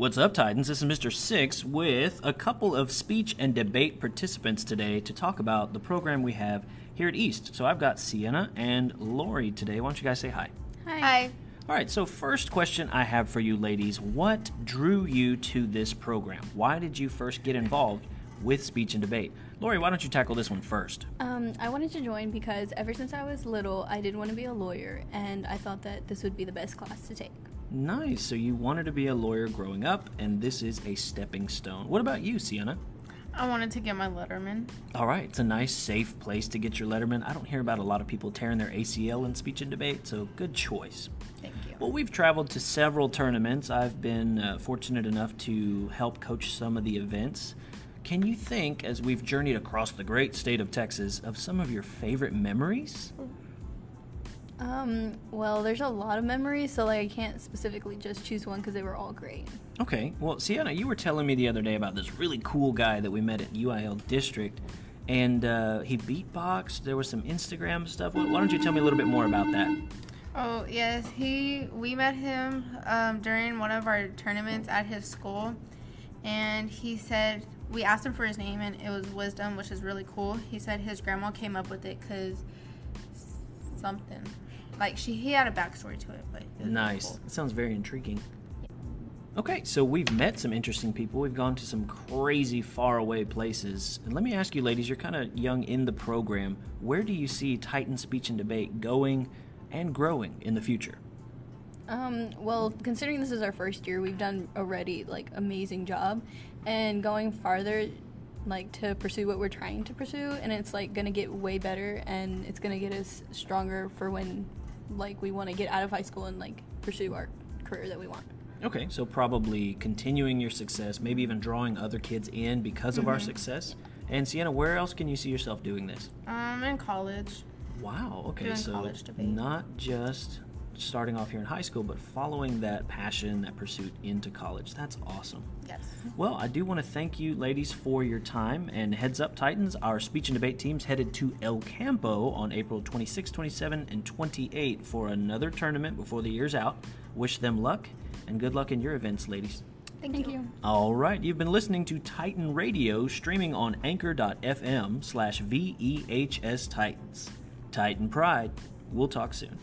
What's up, Titans? This is Mr. Six with a couple of speech and debate participants today to talk about the program we have here at East. So I've got Sienna and Lori today. Why don't you guys say hi? Hi. All right, so first question I have for you ladies What drew you to this program? Why did you first get involved with speech and debate? Lori, why don't you tackle this one first? Um, I wanted to join because ever since I was little, I did want to be a lawyer, and I thought that this would be the best class to take. Nice. So you wanted to be a lawyer growing up, and this is a stepping stone. What about you, Sienna? I wanted to get my Letterman. All right, it's a nice, safe place to get your Letterman. I don't hear about a lot of people tearing their ACL in speech and debate, so good choice. Thank you. Well, we've traveled to several tournaments. I've been uh, fortunate enough to help coach some of the events. Can you think, as we've journeyed across the great state of Texas, of some of your favorite memories? Um, well, there's a lot of memories, so like I can't specifically just choose one because they were all great. Okay, well, Sienna, you were telling me the other day about this really cool guy that we met at UIL District, and uh, he beatboxed. There was some Instagram stuff. Why don't you tell me a little bit more about that? Oh yes, he. We met him um, during one of our tournaments at his school, and he said we asked him for his name, and it was Wisdom, which is really cool. He said his grandma came up with it because something, like she he had a backstory to it, but it Nice. cool. That sounds very intriguing. Okay, so we've met some interesting people. We've gone to some crazy faraway places. And let me ask you, ladies, you're kind of young in the program. Where do you see Titan Speech and Debate going and growing in the future? Um, well, considering this is our first year, we've done already like amazing job, and going farther, like to pursue what we're trying to pursue, and it's like gonna get way better, and it's gonna get us stronger for when, like, we want to get out of high school and like pursue our career that we want. Okay, so probably continuing your success, maybe even drawing other kids in because of our success. And Sienna, where else can you see yourself doing this? Um, in college. Wow. Okay. Doing so college debate. not just starting off here in high school, but following that passion, that pursuit into college. That's awesome. Yes. Well, I do want to thank you, ladies, for your time. And heads up, Titans, our speech and debate teams headed to El Campo on April 26, 27, and 28 for another tournament before the year's out. Wish them luck and good luck in your events, ladies. Thank, you. All right, you've been listening to Titan Radio, streaming on anchor.fm slash VEHS Titans. Titan Pride. We'll talk soon.